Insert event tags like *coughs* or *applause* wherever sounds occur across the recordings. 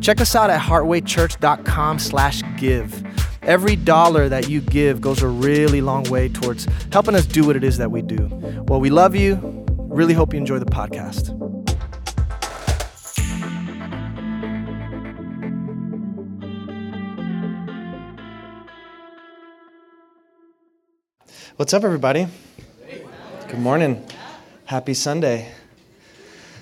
check us out at heartwaychurch.com slash give. Every dollar that you give goes a really long way towards helping us do what it is that we do. Well, we love you. Really hope you enjoy the podcast. What's up, everybody? Good morning. Happy Sunday.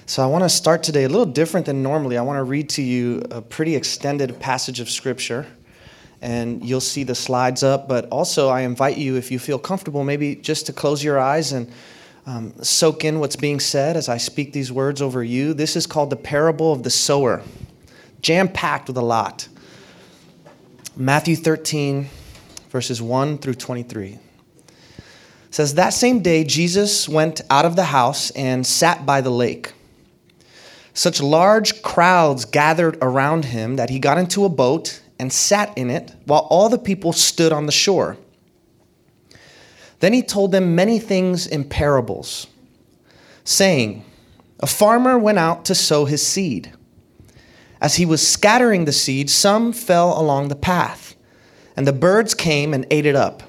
So, I want to start today a little different than normally. I want to read to you a pretty extended passage of Scripture, and you'll see the slides up. But also, I invite you, if you feel comfortable, maybe just to close your eyes and um, soak in what's being said as I speak these words over you. This is called the parable of the sower, jam packed with a lot. Matthew 13, verses 1 through 23 says that same day jesus went out of the house and sat by the lake such large crowds gathered around him that he got into a boat and sat in it while all the people stood on the shore. Then he told them many things in parables, saying, A farmer went out to sow his seed. As he was scattering the seed, some fell along the path, and the birds came and ate it up.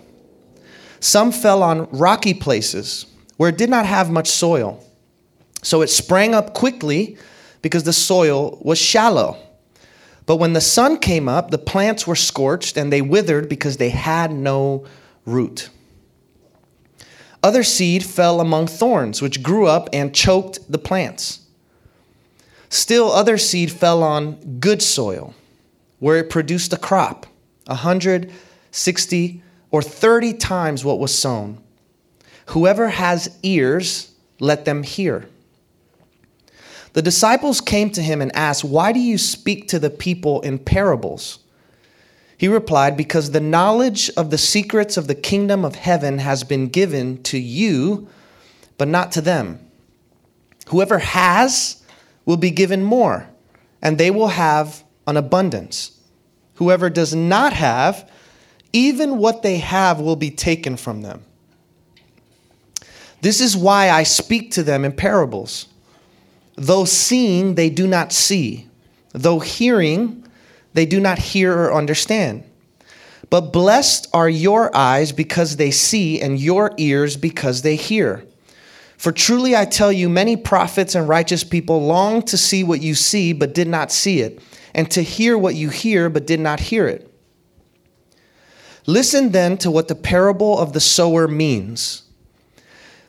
Some fell on rocky places where it did not have much soil. So it sprang up quickly because the soil was shallow. But when the sun came up, the plants were scorched and they withered because they had no root. Other seed fell among thorns, which grew up and choked the plants. Still, other seed fell on good soil, where it produced a crop, a hundred, sixty, or thirty times what was sown. Whoever has ears, let them hear. The disciples came to him and asked, Why do you speak to the people in parables? He replied, Because the knowledge of the secrets of the kingdom of heaven has been given to you, but not to them. Whoever has will be given more, and they will have an abundance. Whoever does not have, even what they have will be taken from them. This is why I speak to them in parables. Though seeing, they do not see. Though hearing, they do not hear or understand. But blessed are your eyes because they see, and your ears because they hear. For truly I tell you, many prophets and righteous people long to see what you see, but did not see it, and to hear what you hear, but did not hear it. Listen then to what the parable of the sower means.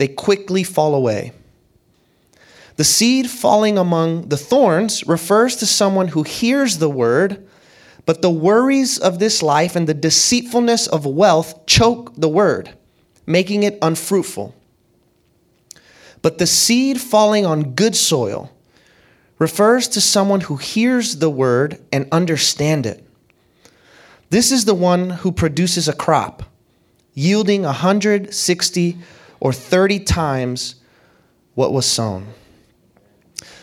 they quickly fall away. The seed falling among the thorns refers to someone who hears the word, but the worries of this life and the deceitfulness of wealth choke the word, making it unfruitful. But the seed falling on good soil refers to someone who hears the word and understand it. This is the one who produces a crop, yielding 160 or 30 times what was sown.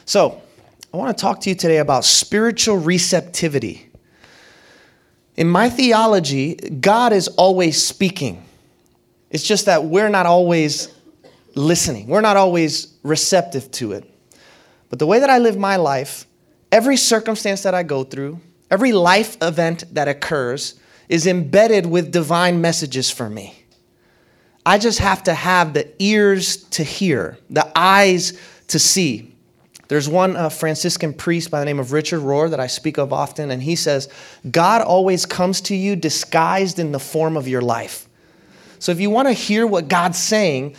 So, I want to talk to you today about spiritual receptivity. In my theology, God is always speaking. It's just that we're not always listening, we're not always receptive to it. But the way that I live my life, every circumstance that I go through, every life event that occurs is embedded with divine messages for me. I just have to have the ears to hear, the eyes to see, There's one uh, Franciscan priest by the name of Richard Rohr that I speak of often, and he says, God always comes to you disguised in the form of your life. So if you want to hear what God's saying,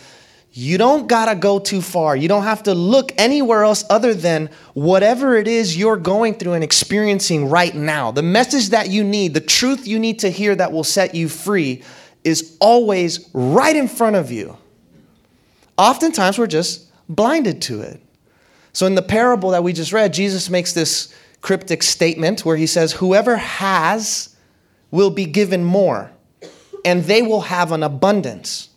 you don't got to go too far. You don't have to look anywhere else other than whatever it is you're going through and experiencing right now. The message that you need, the truth you need to hear that will set you free, is always right in front of you. Oftentimes, we're just blinded to it. So, in the parable that we just read, Jesus makes this cryptic statement where he says, Whoever has will be given more, and they will have an abundance.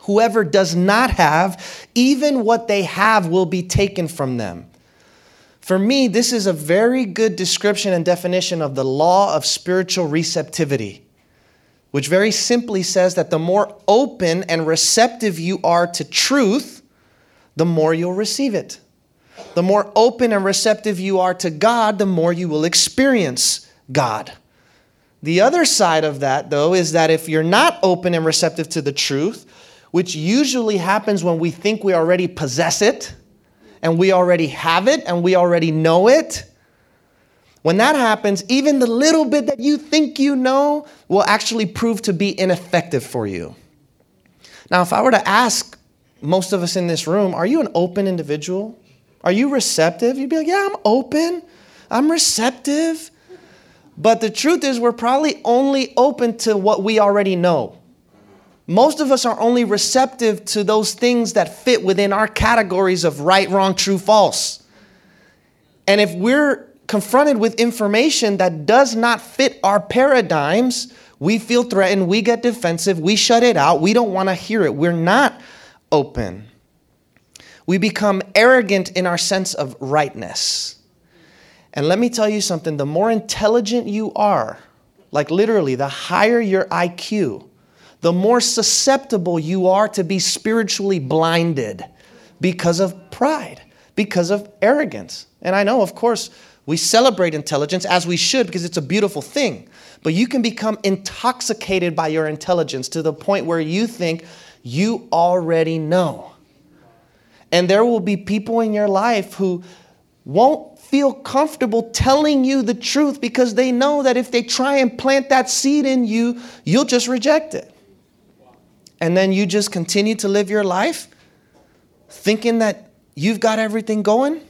Whoever does not have, even what they have will be taken from them. For me, this is a very good description and definition of the law of spiritual receptivity, which very simply says that the more open and receptive you are to truth, the more you'll receive it. The more open and receptive you are to God, the more you will experience God. The other side of that, though, is that if you're not open and receptive to the truth, which usually happens when we think we already possess it and we already have it and we already know it. When that happens, even the little bit that you think you know will actually prove to be ineffective for you. Now, if I were to ask most of us in this room, are you an open individual? Are you receptive? You'd be like, yeah, I'm open, I'm receptive. But the truth is, we're probably only open to what we already know. Most of us are only receptive to those things that fit within our categories of right, wrong, true, false. And if we're confronted with information that does not fit our paradigms, we feel threatened, we get defensive, we shut it out, we don't want to hear it. We're not open. We become arrogant in our sense of rightness. And let me tell you something the more intelligent you are, like literally, the higher your IQ, the more susceptible you are to be spiritually blinded because of pride, because of arrogance. And I know, of course, we celebrate intelligence as we should because it's a beautiful thing. But you can become intoxicated by your intelligence to the point where you think you already know. And there will be people in your life who won't feel comfortable telling you the truth because they know that if they try and plant that seed in you, you'll just reject it and then you just continue to live your life thinking that you've got everything going.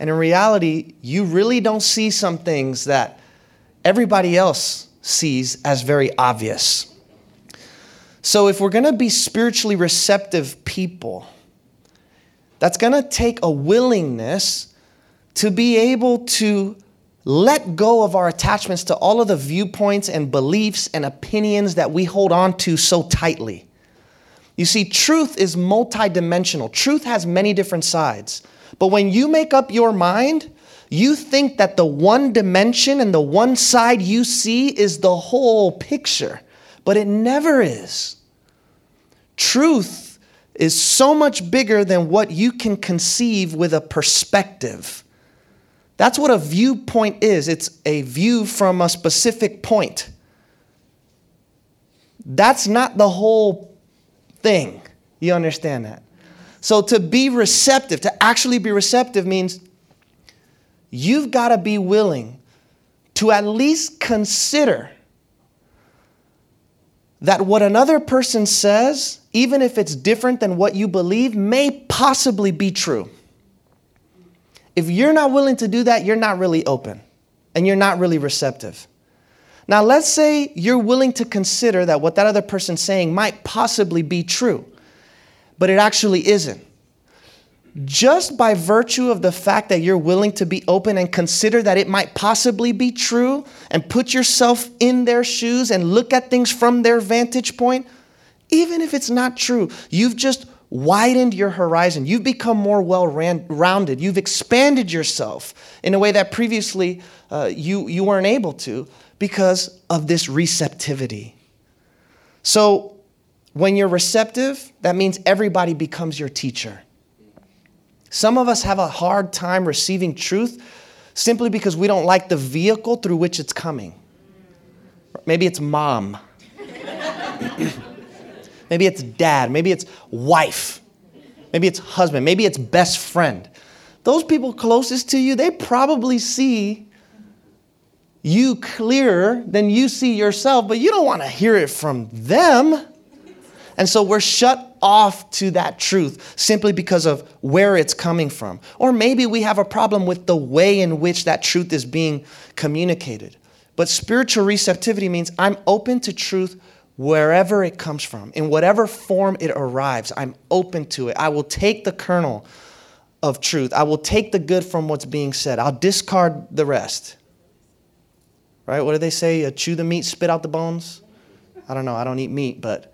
And in reality, you really don't see some things that everybody else sees as very obvious. So, if we're gonna be spiritually receptive people, that's gonna take a willingness to be able to let go of our attachments to all of the viewpoints and beliefs and opinions that we hold on to so tightly. You see, truth is multidimensional. Truth has many different sides. But when you make up your mind, you think that the one dimension and the one side you see is the whole picture, but it never is. Truth is so much bigger than what you can conceive with a perspective. That's what a viewpoint is it's a view from a specific point. That's not the whole thing. You understand that? So to be receptive, to actually be receptive means you've got to be willing to at least consider that what another person says, even if it's different than what you believe, may possibly be true. If you're not willing to do that, you're not really open and you're not really receptive. Now, let's say you're willing to consider that what that other person's saying might possibly be true, but it actually isn't. Just by virtue of the fact that you're willing to be open and consider that it might possibly be true and put yourself in their shoes and look at things from their vantage point, even if it's not true, you've just widened your horizon. You've become more well rounded. You've expanded yourself in a way that previously uh, you, you weren't able to because of this receptivity. So, when you're receptive, that means everybody becomes your teacher. Some of us have a hard time receiving truth simply because we don't like the vehicle through which it's coming. Maybe it's mom. *coughs* maybe it's dad. Maybe it's wife. Maybe it's husband. Maybe it's best friend. those people closest to you, they probably see you clearer than you see yourself, but you don't want to hear it from them. And so we're shut off to that truth simply because of where it's coming from. Or maybe we have a problem with the way in which that truth is being communicated. But spiritual receptivity means I'm open to truth wherever it comes from, in whatever form it arrives. I'm open to it. I will take the kernel of truth, I will take the good from what's being said, I'll discard the rest. Right? What do they say? Uh, chew the meat, spit out the bones? I don't know. I don't eat meat, but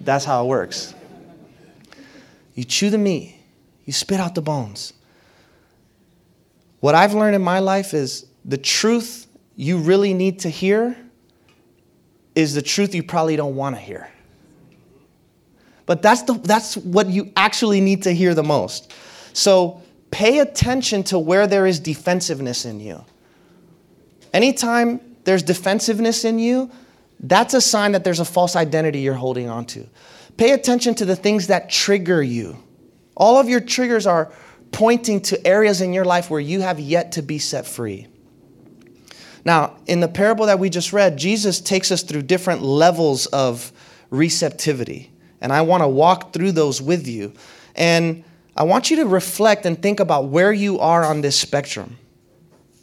that's how it works. You chew the meat, you spit out the bones. What I've learned in my life is the truth you really need to hear is the truth you probably don't want to hear. But that's, the, that's what you actually need to hear the most. So pay attention to where there is defensiveness in you. Anytime there's defensiveness in you, that's a sign that there's a false identity you're holding on to. Pay attention to the things that trigger you. All of your triggers are pointing to areas in your life where you have yet to be set free. Now, in the parable that we just read, Jesus takes us through different levels of receptivity. And I want to walk through those with you. And I want you to reflect and think about where you are on this spectrum.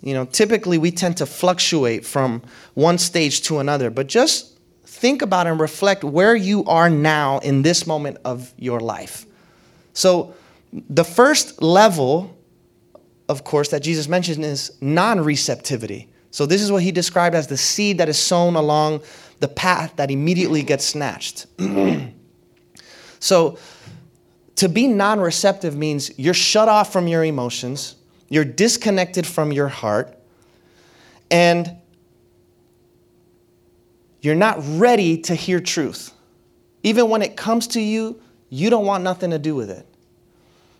You know, typically we tend to fluctuate from one stage to another, but just think about and reflect where you are now in this moment of your life. So, the first level, of course, that Jesus mentioned is non receptivity. So, this is what he described as the seed that is sown along the path that immediately gets snatched. *clears throat* so, to be non receptive means you're shut off from your emotions you're disconnected from your heart, and you're not ready to hear truth. Even when it comes to you, you don't want nothing to do with it.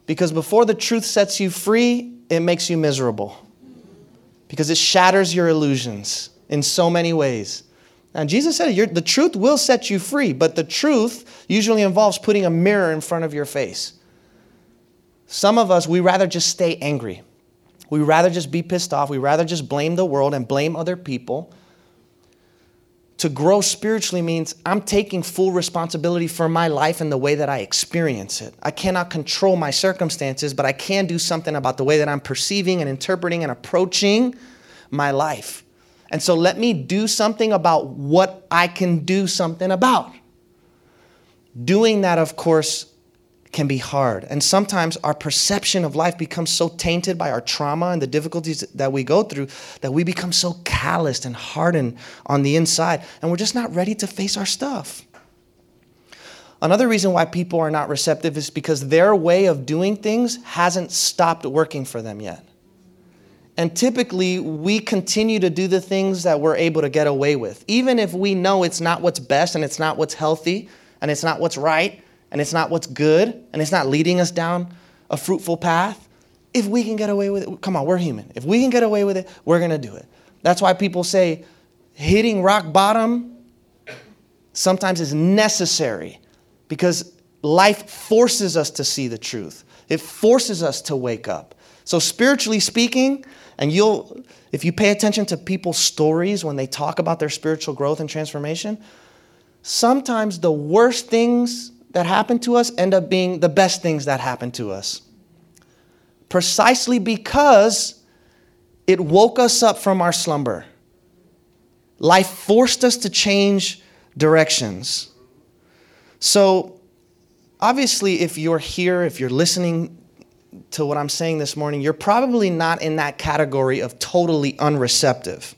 Because before the truth sets you free, it makes you miserable. Because it shatters your illusions in so many ways. And Jesus said the truth will set you free, but the truth usually involves putting a mirror in front of your face. Some of us, we rather just stay angry. We rather just be pissed off. We rather just blame the world and blame other people. To grow spiritually means I'm taking full responsibility for my life and the way that I experience it. I cannot control my circumstances, but I can do something about the way that I'm perceiving and interpreting and approaching my life. And so let me do something about what I can do something about. Doing that, of course, can be hard. And sometimes our perception of life becomes so tainted by our trauma and the difficulties that we go through that we become so calloused and hardened on the inside, and we're just not ready to face our stuff. Another reason why people are not receptive is because their way of doing things hasn't stopped working for them yet. And typically, we continue to do the things that we're able to get away with. Even if we know it's not what's best and it's not what's healthy and it's not what's right, and it's not what's good and it's not leading us down a fruitful path, if we can get away with it, come on, we're human. If we can get away with it, we're going to do it. That's why people say hitting rock bottom sometimes is necessary because life forces us to see the truth. It forces us to wake up. So spiritually speaking, and you'll if you pay attention to people's stories when they talk about their spiritual growth and transformation, sometimes the worst things that happen to us end up being the best things that happen to us. Precisely because it woke us up from our slumber. Life forced us to change directions. So, obviously, if you're here, if you're listening to what I'm saying this morning, you're probably not in that category of totally unreceptive.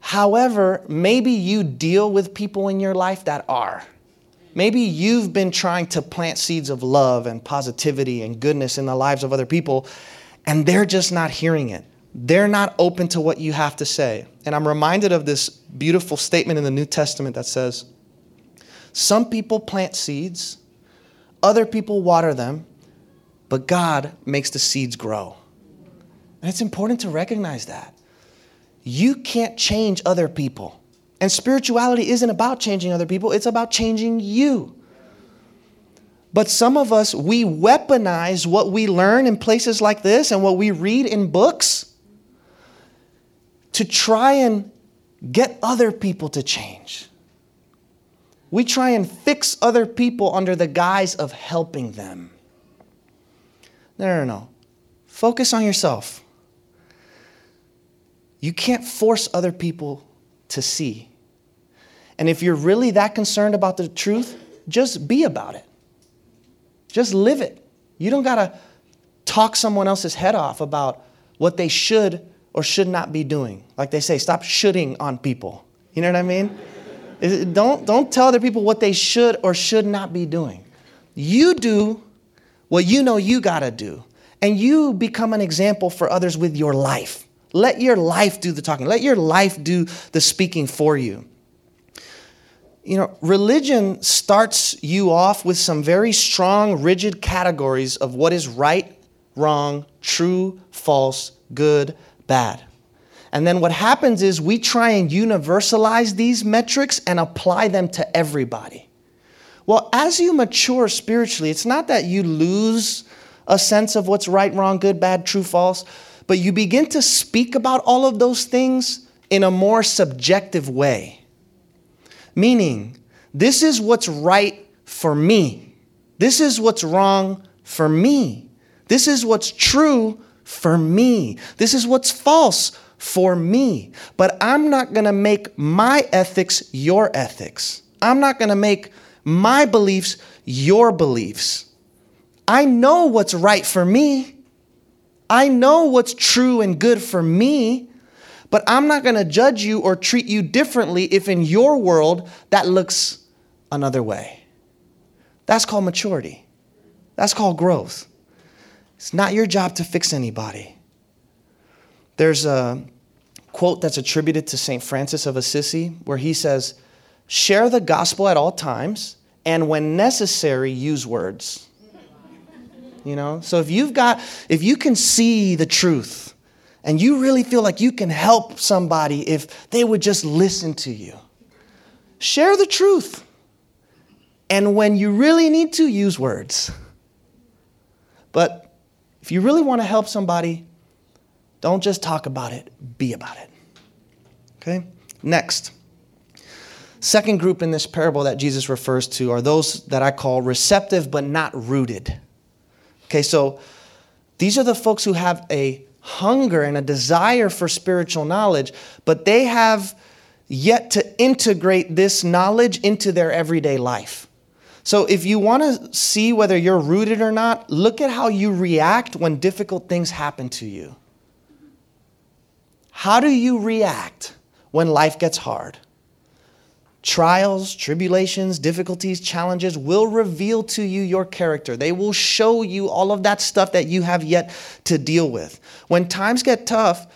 However, maybe you deal with people in your life that are. Maybe you've been trying to plant seeds of love and positivity and goodness in the lives of other people, and they're just not hearing it. They're not open to what you have to say. And I'm reminded of this beautiful statement in the New Testament that says, Some people plant seeds, other people water them, but God makes the seeds grow. And it's important to recognize that. You can't change other people. And spirituality isn't about changing other people, it's about changing you. But some of us, we weaponize what we learn in places like this and what we read in books to try and get other people to change. We try and fix other people under the guise of helping them. No, no, no. Focus on yourself. You can't force other people to see. And if you're really that concerned about the truth, just be about it. Just live it. You don't got to talk someone else's head off about what they should or should not be doing. Like they say, stop shooting on people. You know what I mean? Don't, don't tell other people what they should or should not be doing. You do what you know you got to do, and you become an example for others with your life. Let your life do the talking, let your life do the speaking for you. You know, religion starts you off with some very strong, rigid categories of what is right, wrong, true, false, good, bad. And then what happens is we try and universalize these metrics and apply them to everybody. Well, as you mature spiritually, it's not that you lose a sense of what's right, wrong, good, bad, true, false, but you begin to speak about all of those things in a more subjective way. Meaning, this is what's right for me. This is what's wrong for me. This is what's true for me. This is what's false for me. But I'm not going to make my ethics your ethics. I'm not going to make my beliefs your beliefs. I know what's right for me. I know what's true and good for me, but I'm not going to judge you or treat you differently if in your world that looks another way. That's called maturity. That's called growth. It's not your job to fix anybody. There's a quote that's attributed to St. Francis of Assisi where he says, Share the gospel at all times, and when necessary, use words. You know? So if you've got, if you can see the truth and you really feel like you can help somebody if they would just listen to you, share the truth. And when you really need to, use words. But if you really want to help somebody, don't just talk about it, be about it. Okay? Next. Second group in this parable that Jesus refers to are those that I call receptive but not rooted. Okay, so these are the folks who have a hunger and a desire for spiritual knowledge, but they have yet to integrate this knowledge into their everyday life. So if you want to see whether you're rooted or not, look at how you react when difficult things happen to you. How do you react when life gets hard? Trials, tribulations, difficulties, challenges will reveal to you your character. They will show you all of that stuff that you have yet to deal with. When times get tough,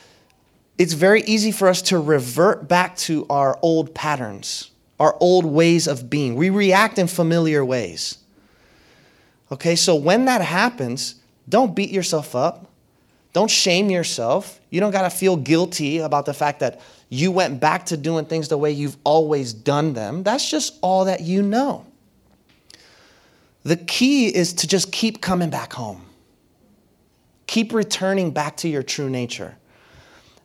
it's very easy for us to revert back to our old patterns our old ways of being. We react in familiar ways. Okay, so when that happens, don't beat yourself up. Don't shame yourself. You don't got to feel guilty about the fact that you went back to doing things the way you've always done them. That's just all that you know. The key is to just keep coming back home. Keep returning back to your true nature.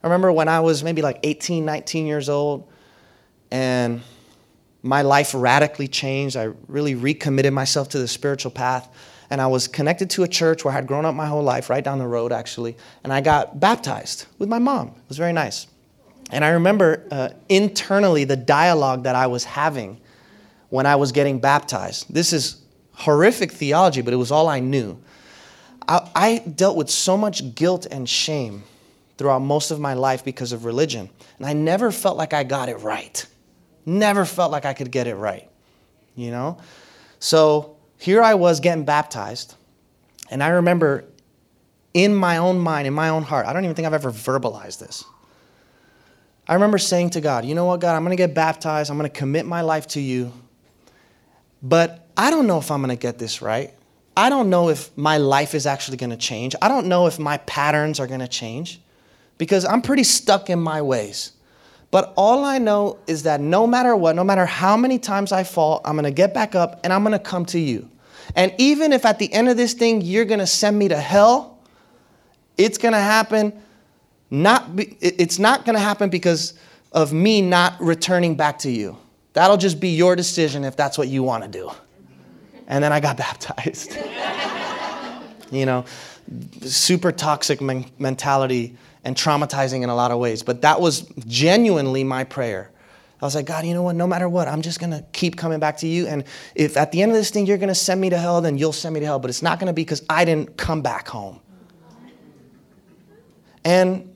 I remember when I was maybe like 18, 19 years old, and my life radically changed. I really recommitted myself to the spiritual path. And I was connected to a church where I had grown up my whole life, right down the road, actually. And I got baptized with my mom. It was very nice. And I remember uh, internally the dialogue that I was having when I was getting baptized. This is horrific theology, but it was all I knew. I, I dealt with so much guilt and shame throughout most of my life because of religion. And I never felt like I got it right. Never felt like I could get it right, you know? So here I was getting baptized, and I remember in my own mind, in my own heart, I don't even think I've ever verbalized this. I remember saying to God, you know what, God, I'm going to get baptized. I'm going to commit my life to you. But I don't know if I'm going to get this right. I don't know if my life is actually going to change. I don't know if my patterns are going to change because I'm pretty stuck in my ways. But all I know is that no matter what, no matter how many times I fall, I'm to get back up and I'm to come to you. And even if at the end of this thing you're to send me to hell, it's to happen not be, it's not to happen because of me not returning back to you. That'll just be your decision if that's what you want to do. And then I got *laughs* baptized. *laughs* you know, super toxic men- mentality and traumatizing in a lot of ways. But that was genuinely my prayer. I was like, God, you know what? No matter what, I'm just going to keep coming back to you. And if at the end of this thing you're going to send me to hell, then you'll send me to hell. But it's not going to be because I didn't come back home. And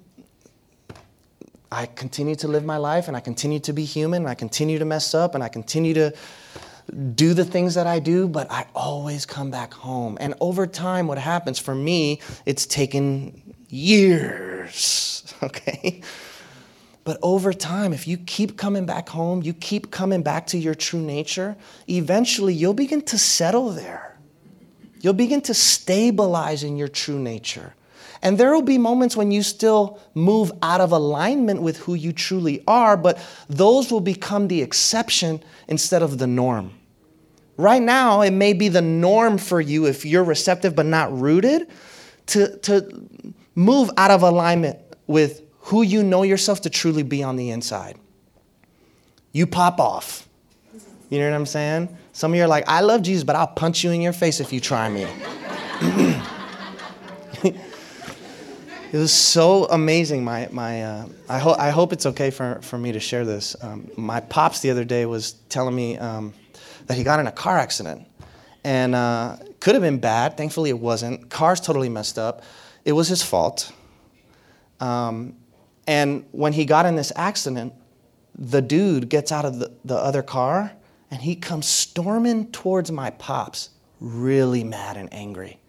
I continue to live my life and I continue to be human. And I continue to mess up and I continue to do the things that I do, but I always come back home. And over time, what happens for me, it's taken years, *laughs* okay? But over time, if you keep coming back home, you keep coming back to your true nature, eventually you'll begin to settle there. You'll begin to stabilize in your true nature. And there will be moments when you still move out of alignment with who you truly are, but those will become the exception instead of the norm. Right now, it may be the norm for you if you're receptive but not rooted to, to move out of alignment with who you know yourself to truly be on the inside. You pop off. You know what I'm saying? Some of you are like, I love Jesus, but I'll punch you in your face if you try me. *laughs* It was so amazing. My, my, uh, I, ho- I hope it's okay for, for me to share this. Um, my pops the other day was telling me um, that he got in a car accident. And uh, could have been bad. Thankfully, it wasn't. Car's totally messed up. It was his fault. Um, and when he got in this accident, the dude gets out of the, the other car and he comes storming towards my pops, really mad and angry.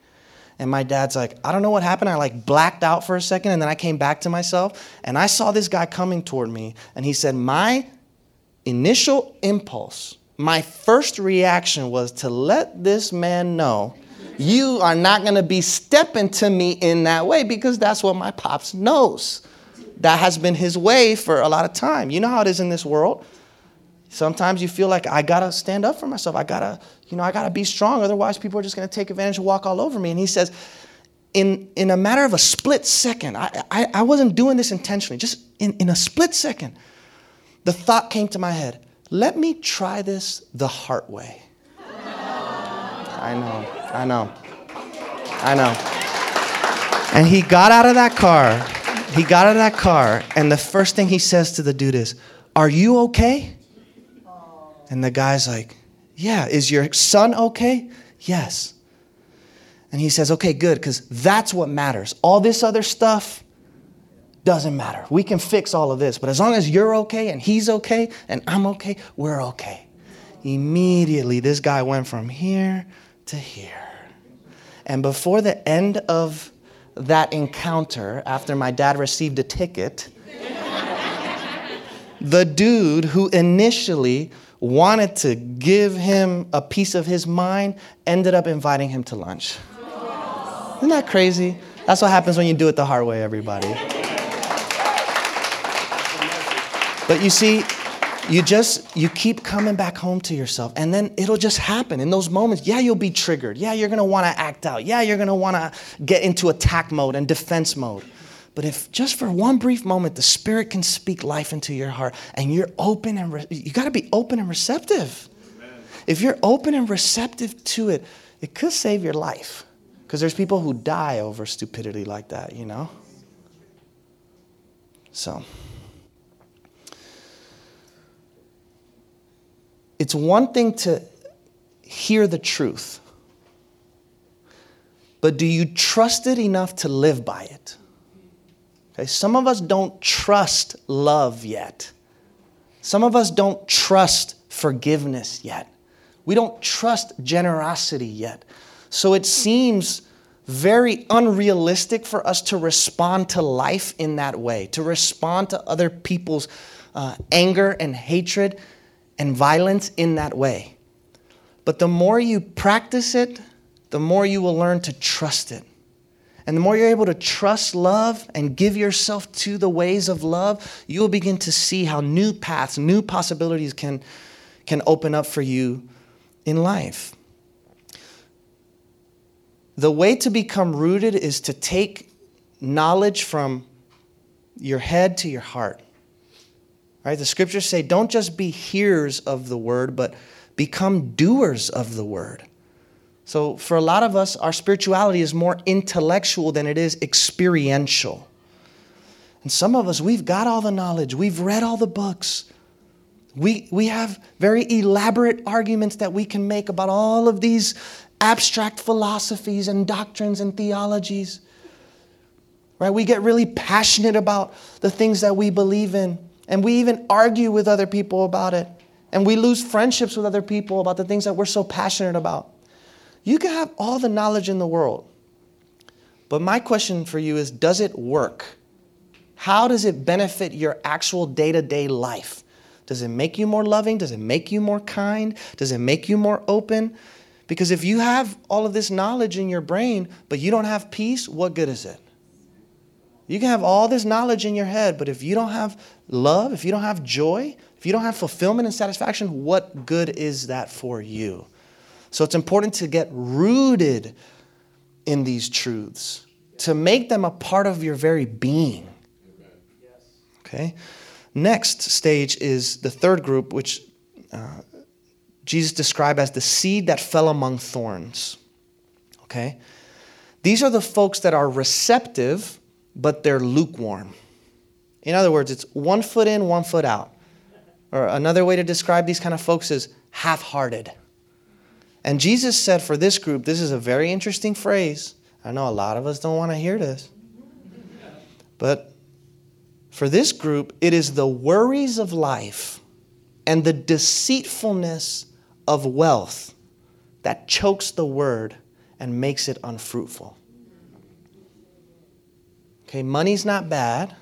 And my dad's like, I don't know what happened. I like blacked out for a second and then I came back to myself and I saw this guy coming toward me. And he said, My initial impulse, my first reaction was to let this man know you are not going to be stepping to me in that way because that's what my pops knows. That has been his way for a lot of time. You know how it is in this world. Sometimes you feel like I gotta stand up for myself. I gotta, you know, I gotta be strong. Otherwise, people are just gonna take advantage and walk all over me. And he says, in, in a matter of a split second, I, I, I wasn't doing this intentionally, just in, in a split second, the thought came to my head let me try this the heart way. *laughs* I know, I know, I know. And he got out of that car. He got out of that car, and the first thing he says to the dude is, Are you okay? And the guy's like, Yeah, is your son okay? Yes. And he says, Okay, good, because that's what matters. All this other stuff doesn't matter. We can fix all of this, but as long as you're okay and he's okay and I'm okay, we're okay. Immediately, this guy went from here to here. And before the end of that encounter, after my dad received a ticket, *laughs* the dude who initially wanted to give him a piece of his mind, ended up inviting him to lunch. Isn't that crazy? That's what happens when you do it the heart way, everybody. But you see, you just you keep coming back home to yourself and then it'll just happen in those moments yeah you'll be triggered yeah you're going to want to act out yeah you're going to want to get into attack mode and defense mode but if just for one brief moment the Spirit can speak life into your heart and you're open and re- you got to be open and receptive. Amen. If you're open and receptive to it, it could save your life. Because there's people who die over stupidity like that, you know? So. It's one thing to hear the truth, but do you trust it enough to live by it? Okay, some of us don't trust love yet. Some of us don't trust forgiveness yet. We don't trust generosity yet. So it seems very unrealistic for us to respond to life in that way, to respond to other people's uh, anger and hatred and violence in that way. But the more you practice it, the more you will learn to trust it. And the more you're able to trust love and give yourself to the ways of love, you will begin to see how new paths, new possibilities can, can open up for you in life. the way to become rooted is to take knowledge from your head to your heart. Right? The scriptures say don't just be hearers of the word, but become doers of the word. So, for a lot of us, our spirituality is more intellectual than it is experiential. And some of us, we've got all the knowledge, we've read all the books. We, we have very elaborate arguments that we can make about all of these abstract philosophies and doctrines and theologies. Right? We get really passionate about the things that we believe in, and we even argue with other people about it. And we lose friendships with other people about the things that we're so passionate about. You can have all the knowledge in the world. But my question for you is does it work? How does it benefit your actual day to day life? Does it make you more loving? Does it make you more kind? Does it make you more open? Because if you have all of this knowledge in your brain, but you don't have peace, what good is it? You can have all this knowledge in your head, but if you don't have love, if you don't have joy, if you don't have fulfillment and satisfaction, what good is that for you? So it's important to get rooted in these truths, to make them a part of your very being. Okay? Next stage is the third group, which uh, Jesus described as the seed that fell among thorns. Okay? These are the folks that are receptive, but they're lukewarm. In other words, it's one foot in, one foot out. Or another way to describe these kind of folks is half hearted. And Jesus said for this group, this is a very interesting phrase. I know a lot of us don't want to hear this. But for this group, it is the worries of life and the deceitfulness of wealth that chokes the word and makes it unfruitful. Okay, money's not bad.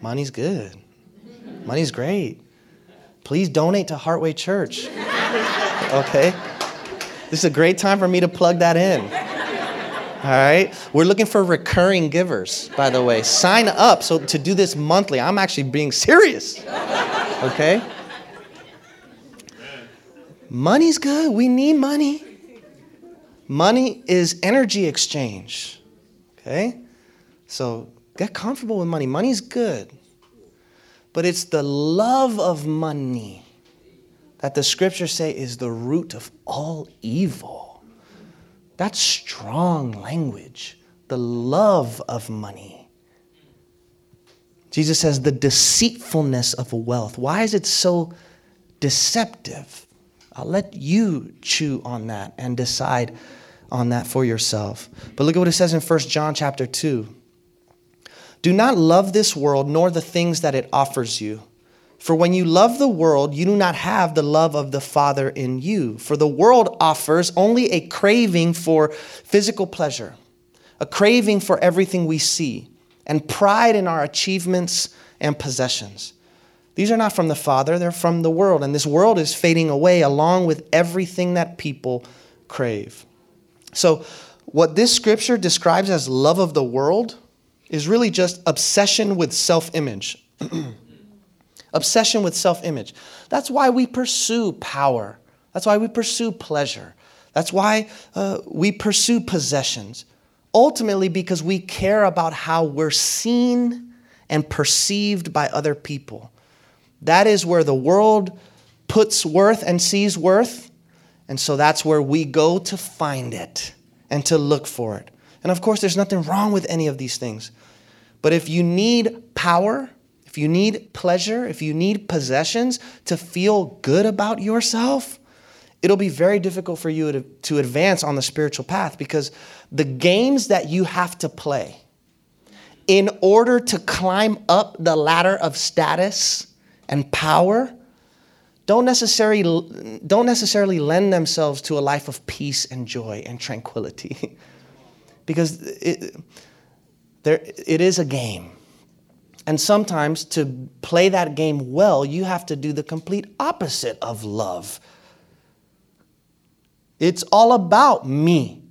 Money's good. Money's great. Please donate to Heartway Church. Okay? This is a great time for me to plug that in. All right. We're looking for recurring givers, by the way. Sign up so to do this monthly. I'm actually being serious. Okay? Money's good. We need money. Money is energy exchange. Okay? So get comfortable with money. Money's good. But it's the love of money that the scriptures say is the root of all evil. That's strong language. The love of money. Jesus says the deceitfulness of wealth. Why is it so deceptive? I'll let you chew on that and decide on that for yourself. But look at what it says in 1 John chapter 2. Do not love this world nor the things that it offers you. For when you love the world, you do not have the love of the Father in you. For the world offers only a craving for physical pleasure, a craving for everything we see, and pride in our achievements and possessions. These are not from the Father, they're from the world. And this world is fading away along with everything that people crave. So, what this scripture describes as love of the world is really just obsession with self image. *clears throat* obsession with self image. That's why we pursue power. That's why we pursue pleasure. That's why uh, we pursue possessions. Ultimately, because we care about how we're seen and perceived by other people. That is where the world puts worth and sees worth. And so that's where we go to find it and to look for it. And of course, there's nothing wrong with any of these things. But if you need power, if you need pleasure, if you need possessions to feel good about yourself, it'll be very difficult for you to, to advance on the spiritual path because the games that you have to play in order to climb up the ladder of status and power don't necessarily, don't necessarily lend themselves to a life of peace and joy and tranquility *laughs* because it, there, it is a game. And sometimes to play that game well, you have to do the complete opposite of love. It's all about me.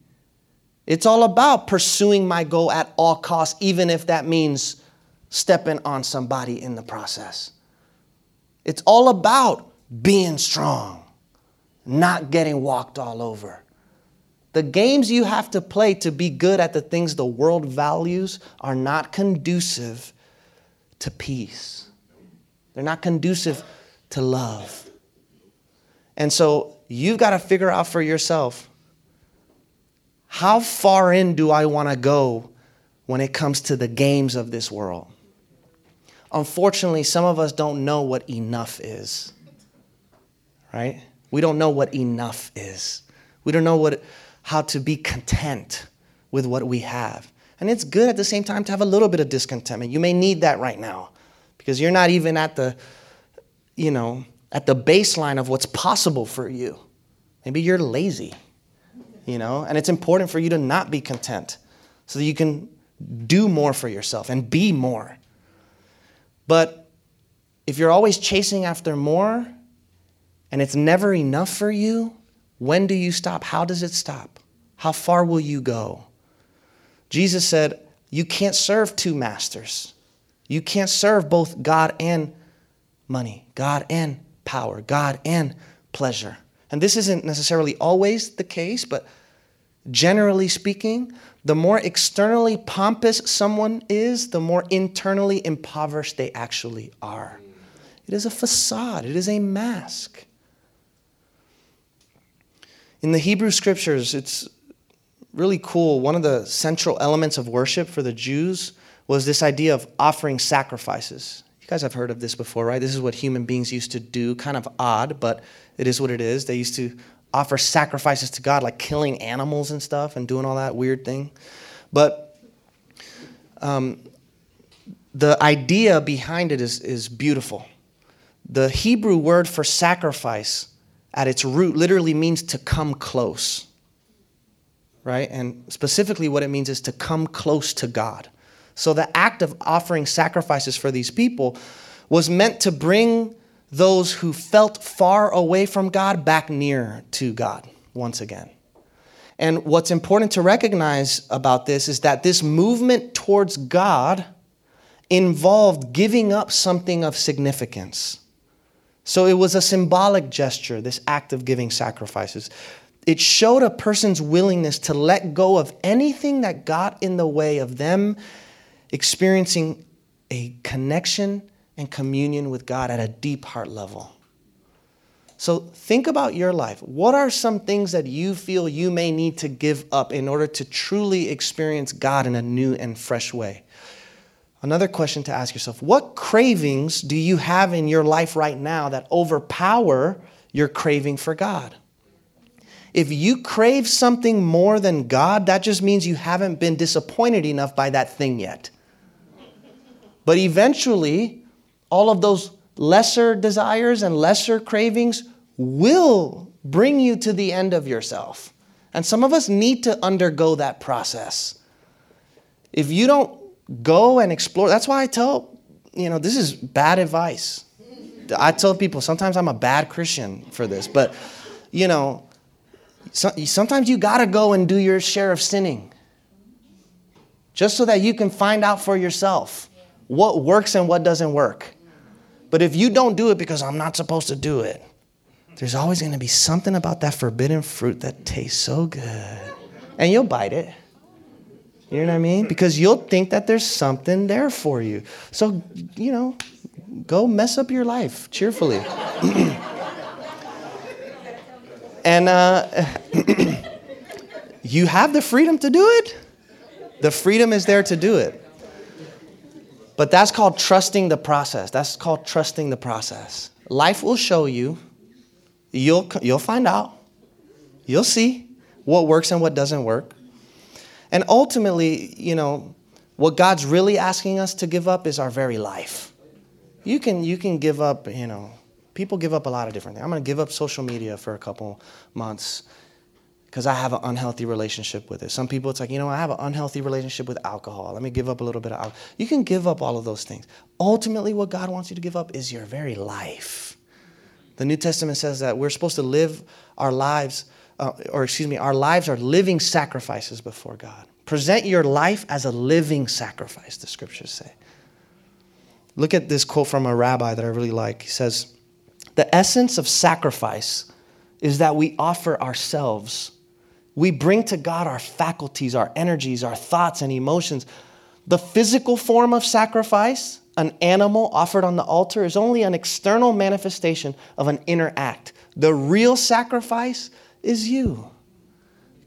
It's all about pursuing my goal at all costs, even if that means stepping on somebody in the process. It's all about being strong, not getting walked all over. The games you have to play to be good at the things the world values are not conducive to peace. They're not conducive to love. And so you've got to figure out for yourself how far in do I want to go when it comes to the games of this world? Unfortunately, some of us don't know what enough is. Right? We don't know what enough is. We don't know what how to be content with what we have. And it's good at the same time to have a little bit of discontentment. You may need that right now because you're not even at the, you know, at the baseline of what's possible for you. Maybe you're lazy, you know, and it's important for you to not be content so that you can do more for yourself and be more. But if you're always chasing after more and it's never enough for you, when do you stop? How does it stop? How far will you go? Jesus said, You can't serve two masters. You can't serve both God and money, God and power, God and pleasure. And this isn't necessarily always the case, but generally speaking, the more externally pompous someone is, the more internally impoverished they actually are. It is a facade, it is a mask. In the Hebrew scriptures, it's really cool. One of the central elements of worship for the Jews was this idea of offering sacrifices. You guys have heard of this before, right? This is what human beings used to do. Kind of odd, but it is what it is. They used to offer sacrifices to God, like killing animals and stuff and doing all that weird thing. But um, the idea behind it is, is beautiful. The Hebrew word for sacrifice at its root literally means to come close right? And specifically, what it means is to come close to God. So the act of offering sacrifices for these people was meant to bring those who felt far away from God back near to God once again. And what's important to recognize about this is that this movement towards God involved giving up something of significance. So it was a symbolic gesture, this act of giving sacrifices it showed a person's willingness to let go of anything that got in the way of them experiencing a connection and communion with God at a deep heart level. So think about your life. What are some things that you feel you may need to give up in order to truly experience God in a new and fresh way? Another question to ask yourself What cravings do you have in your life right now that overpower your craving for God? If you crave something more than God, that just means you haven't been disappointed enough by that thing yet. But eventually, all of those lesser desires and lesser cravings will bring you to the end of yourself. And some of us need to undergo that process. If you don't go and explore, that's why I tell, you know, this is bad advice. I tell people sometimes I'm a bad Christian for this, but, you know, so, sometimes you got to go and do your share of sinning just so that you can find out for yourself what works and what doesn't work. But if you don't do it because I'm not supposed to do it, there's always going to be something about that forbidden fruit that tastes so good. And you'll bite it. You know what I mean? Because you'll think that there's something there for you. So, you know, go mess up your life cheerfully. *clears throat* And uh, *clears throat* you have the freedom to do it. The freedom is there to do it. But that's called trusting the process. That's called trusting the process. Life will show you. You'll, you'll find out. You'll see what works and what doesn't work. And ultimately, you know, what God's really asking us to give up is our very life. You can, you can give up, you know, people give up a lot of different things. I'm going to give up social media for a couple months because I have an unhealthy relationship with it. Some people, it's like, you know, I have an unhealthy relationship with alcohol. Let me give up a little bit of alcohol. You can give up all of those things. Ultimately, what God wants you to give up is your very life. The New Testament says that we're supposed to live our lives, uh, or excuse me, our lives are living sacrifices before God. Present your life as a living sacrifice, the scriptures say. Look at this quote from a rabbi that I really like. He says, the essence of sacrifice is that we offer ourselves We bring to God our faculties, our energies, our thoughts, and emotions. The physical form of sacrifice, an animal offered on the altar, is only an external manifestation of an inner act. The real sacrifice is you.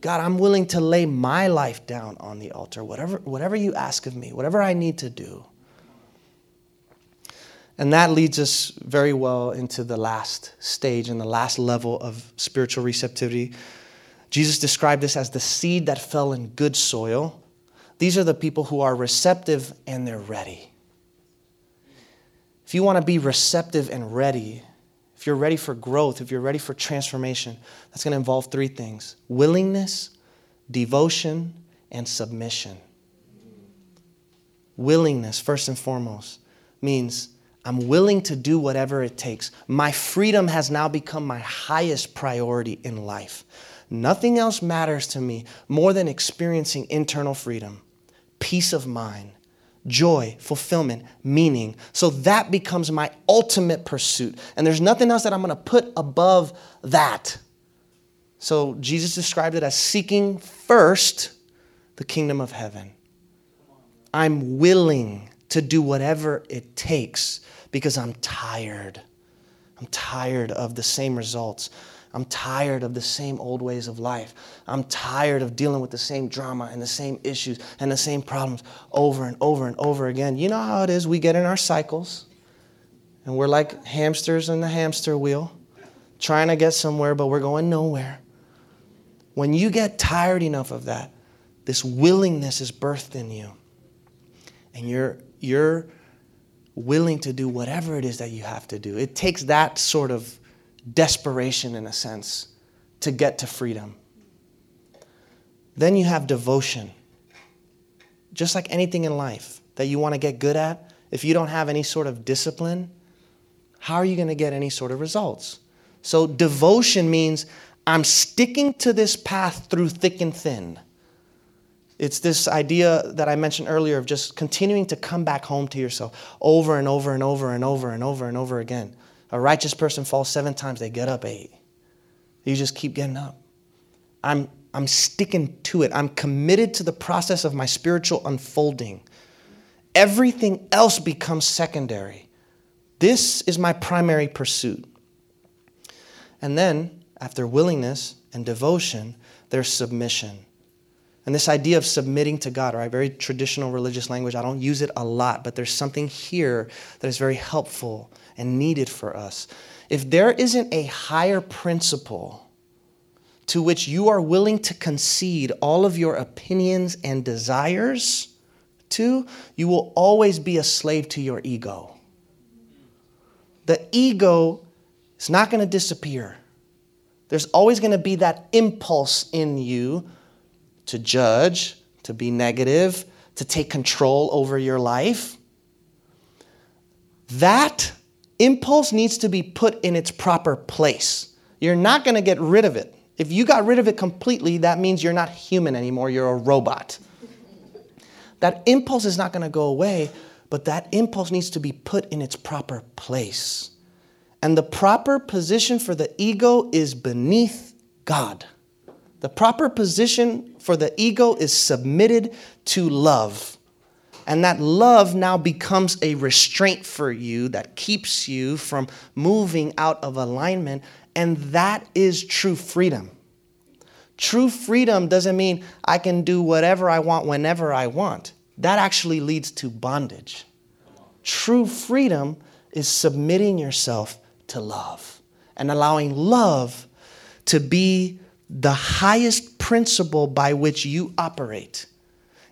God, I'm willing to lay my life down on the altar, whatever, whatever you ask of me, whatever I need to do. And that leads us very well into the last stage and the last level of spiritual receptivity. Jesus described this as the seed that fell in good soil. These are the people who are receptive and they're ready. If you want to be receptive and ready, if you're ready for growth, if you're ready for transformation, that's going to involve three things willingness, devotion, and submission. Willingness, first and foremost, means I'm willing to do whatever it takes. My freedom has now become my highest priority in life. Nothing else matters to me more than experiencing internal freedom, peace of mind, joy, fulfillment, meaning. So that becomes my ultimate pursuit. And there's nothing else that I'm going to put above that. So Jesus described it as seeking first the kingdom of heaven. I'm willing to do whatever it takes because I'm tired. I'm tired of the same results. I'm tired of the same old ways of life. I'm tired of dealing with the same drama and the same issues and the same problems over and over and over again. You know how it is. We get in our cycles and we're like hamsters in the hamster wheel, trying to get somewhere, but we're going nowhere. When you get tired enough of that, this willingness is birthed in you. And you're, you're willing to do whatever it is that you have to do. It takes that sort of desperation, in a sense, to get to freedom. Then you have devotion. Just like anything in life that you want to get good at, if you don't have any sort of discipline, how are you going to get any sort of results? So, devotion means I'm sticking to this path through thick and thin. It's this idea that I mentioned earlier of just continuing to come back home to yourself over and over and over and over and over and over again. A righteous person falls seven times, they get up eight. You just keep getting up. I'm, I'm sticking to it. I'm committed to the process of my spiritual unfolding. Everything else becomes secondary. This is my primary pursuit. And then, after willingness and devotion, there's submission. And this idea of submitting to God, right? Very traditional religious language. I don't use it a lot, but there's something here that is very helpful and needed for us. If there isn't a higher principle to which you are willing to concede all of your opinions and desires to, you will always be a slave to your ego. The ego is not going to disappear. There's always going to be that impulse in you to judge, to be negative, to take control over your life. That impulse needs to be put in its proper place. You're not going to get rid of it. If you got rid of it completely, that means you're not human anymore, you're a robot. that impulse is not going to go away, but that impulse needs to be put in its proper place. And the proper position for the ego is beneath God. The proper position for the ego is submitted to love. And that love now becomes a restraint for you that keeps you from moving out of alignment. And that is true freedom. True freedom doesn't mean I can do whatever I want whenever I want. That actually leads to bondage. True freedom is submitting yourself to love and allowing love to be the highest principle by which you operate.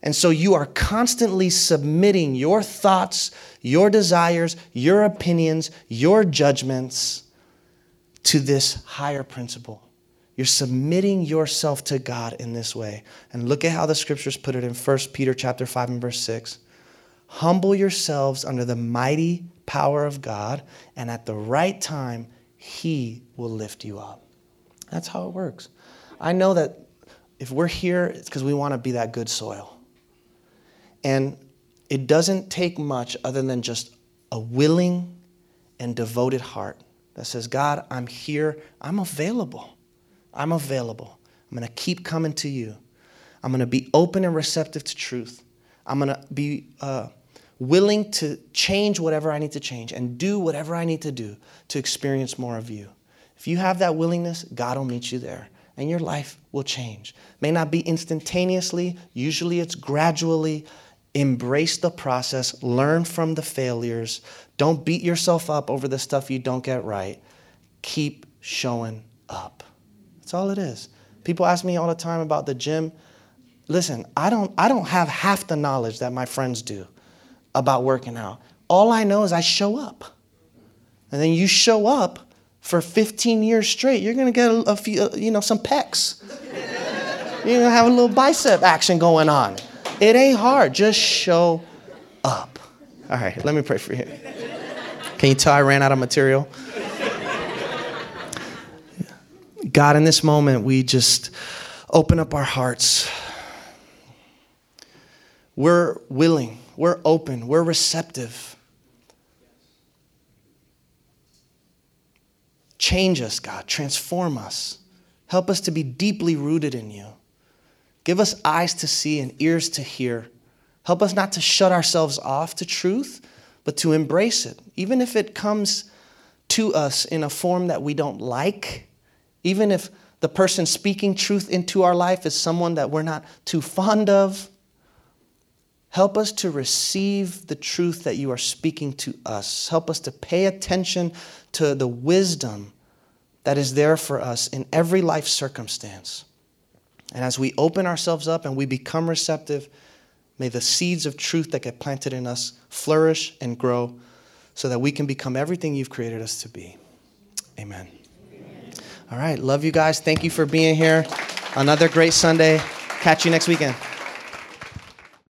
And so you are constantly submitting your thoughts, your desires, your opinions, your judgments to this higher principle. You're submitting yourself to God in this way. And look at how the scriptures put it in 1 Peter chapter 5 and verse 6. Humble yourselves under the mighty power of God, and at the right time, he will lift you up. That's how it works. I know that if we're here, it's because we want to be that good soil. And it doesn't take much other than just a willing and devoted heart that says, God, I'm here, I'm available. I'm available. I'm going to keep coming to you. I'm going to be open and receptive to truth. I'm going to be uh, willing to change whatever I need to change and do whatever I need to do to experience more of you. If you have that willingness, God will meet you there and your life will change. May not be instantaneously, usually it's gradually. Embrace the process, learn from the failures. Don't beat yourself up over the stuff you don't get right. Keep showing up. That's all it is. People ask me all the time about the gym. Listen, I don't, I don't have half the knowledge that my friends do about working out. All I know is I show up. And then you show up for 15 years straight, you're going to get a, a, few, uh, you know, some pecs. you're going to have a little bicep action going on. It ain't hard. Just show up. All right, let me pray for you. Can you tell I ran out of material? God, in this moment, we just open up our hearts. We're willing, we're open, we're receptive Change us, God. Transform us. Help us to be deeply rooted in you. Give us eyes to see and ears to hear. Help us not to shut ourselves off to truth, but to embrace it, even if it comes to us in a form that we don't like, even if the person speaking truth into our life is someone that we're not too fond of. Help us to receive the truth that you are speaking to us. Help us to pay attention to the wisdom that is there for us in every life circumstance. And as we open ourselves up and we become receptive, may the seeds of truth that get planted in us flourish and grow so that we can become everything you've created us to be. Amen. All right. Love you guys. Thank you for being here. Another great Sunday. Catch you next weekend.